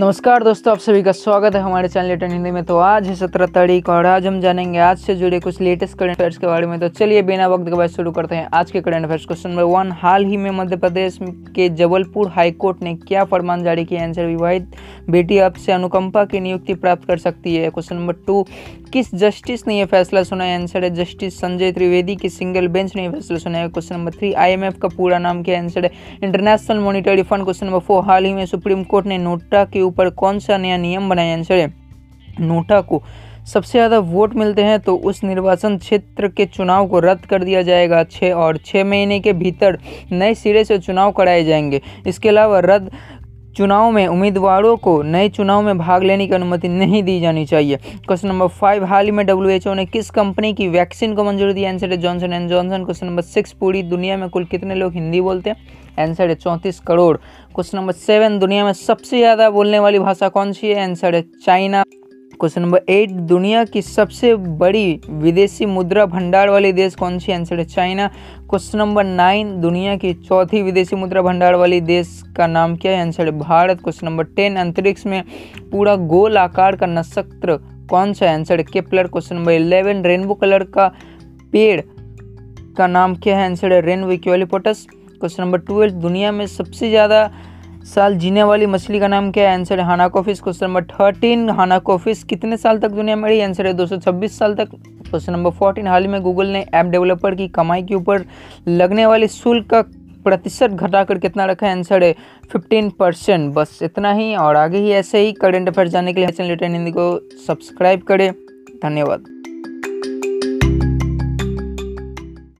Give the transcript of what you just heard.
नमस्कार दोस्तों, आप सभी का स्वागत है हमारे चैनल लेटर हिंदी में। तो आज है सत्रह तारीख और आज हम जानेंगे आज से जुड़े कुछ लेटेस्ट करंट अफेयर्स के बारे में। तो चलिए, बिना वक्त के बाद शुरू करते हैं आज के current affairs question number one हाल ही में मध्य प्रदेश के जबलपुर हाईकोर्ट ने क्या फरमान जारी किया? आंसर विवाहित बेटी अब से अनुकंपा की नियुक्ति प्राप्त कर सकती है? क्वेश्चन नंबर टू किस जस्टिस ने यह फैसला सुनाया आंसर है जस्टिस संजय त्रिवेदी की सिंगल बेंच ने यह फैसला सुनाया क्वेश्चन नंबर थ्री आईएमएफ का पूरा नाम क्या? आंसर है international monetary fund question number four हाल ही में सुप्रीम कोर्ट ने नोटा के ऊपर कौन सा नया नियम बनाया आंसर है नोटा को सबसे ज़्यादा वोट मिलते हैं तो उस निर्वाचन क्षेत्र के चुनाव को रद्द कर दिया जाएगा। छः और छः महीने के भीतर नए सिरे से चुनाव कराए जाएँगे। इसके अलावा रद्द चुनाव में उम्मीदवारों को नए चुनाव में भाग लेने की अनुमति नहीं दी जानी चाहिए। क्वेश्चन नंबर फाइव हाल ही में डब्ल्यूएचओ ने किस कंपनी की वैक्सीन को मंजूरी दी? आंसर है Johnson and Johnson question number six पूरी दुनिया में कुल कितने लोग हिंदी बोलते हैं? आंसर है चौंतीस करोड़। क्वेश्चन नंबर सेवन दुनिया में सबसे ज़्यादा बोलने वाली भाषा कौन सी है? आंसर है चाइना क्वेश्चन नंबर एट, दुनिया की सबसे बड़ी विदेशी मुद्रा भंडार वाली देश कौन सी? आंसर है चाइना। क्वेश्चन नंबर नाइन, दुनिया की चौथी विदेशी मुद्रा भंडार वाली देश का नाम क्या है? आंसर है भारत। क्वेश्चन नंबर टेन, अंतरिक्ष में पूरा गोल आकार का नक्षत्र कौन सा आंसर है Kepler. Question number eleven, rainbow colour का पेड़ का नाम क्या है? आंसर है rainbow eucalyptus. Question number twelve, दुनिया में सबसे ज़्यादा साल जीने वाली मछली का नाम क्या है? आंसर है Hanako fish question number thirteen Hanako fish कितने साल तक दुनिया में रही? आंसर है 226 साल तक। क्वेश्चन नंबर फोर्टीन हाल ही में गूगल ने ऐप डेवलपर की कमाई के ऊपर लगने वाले शुल्क का प्रतिशत घटाकर कितना रखा है? आंसर है फिफ्टीन परसेंट बस इतना ही और आगे ही ऐसे ही करेंट अफेयर जानने के लिए चैनल हिंदी को सब्सक्राइब करें। धन्यवाद।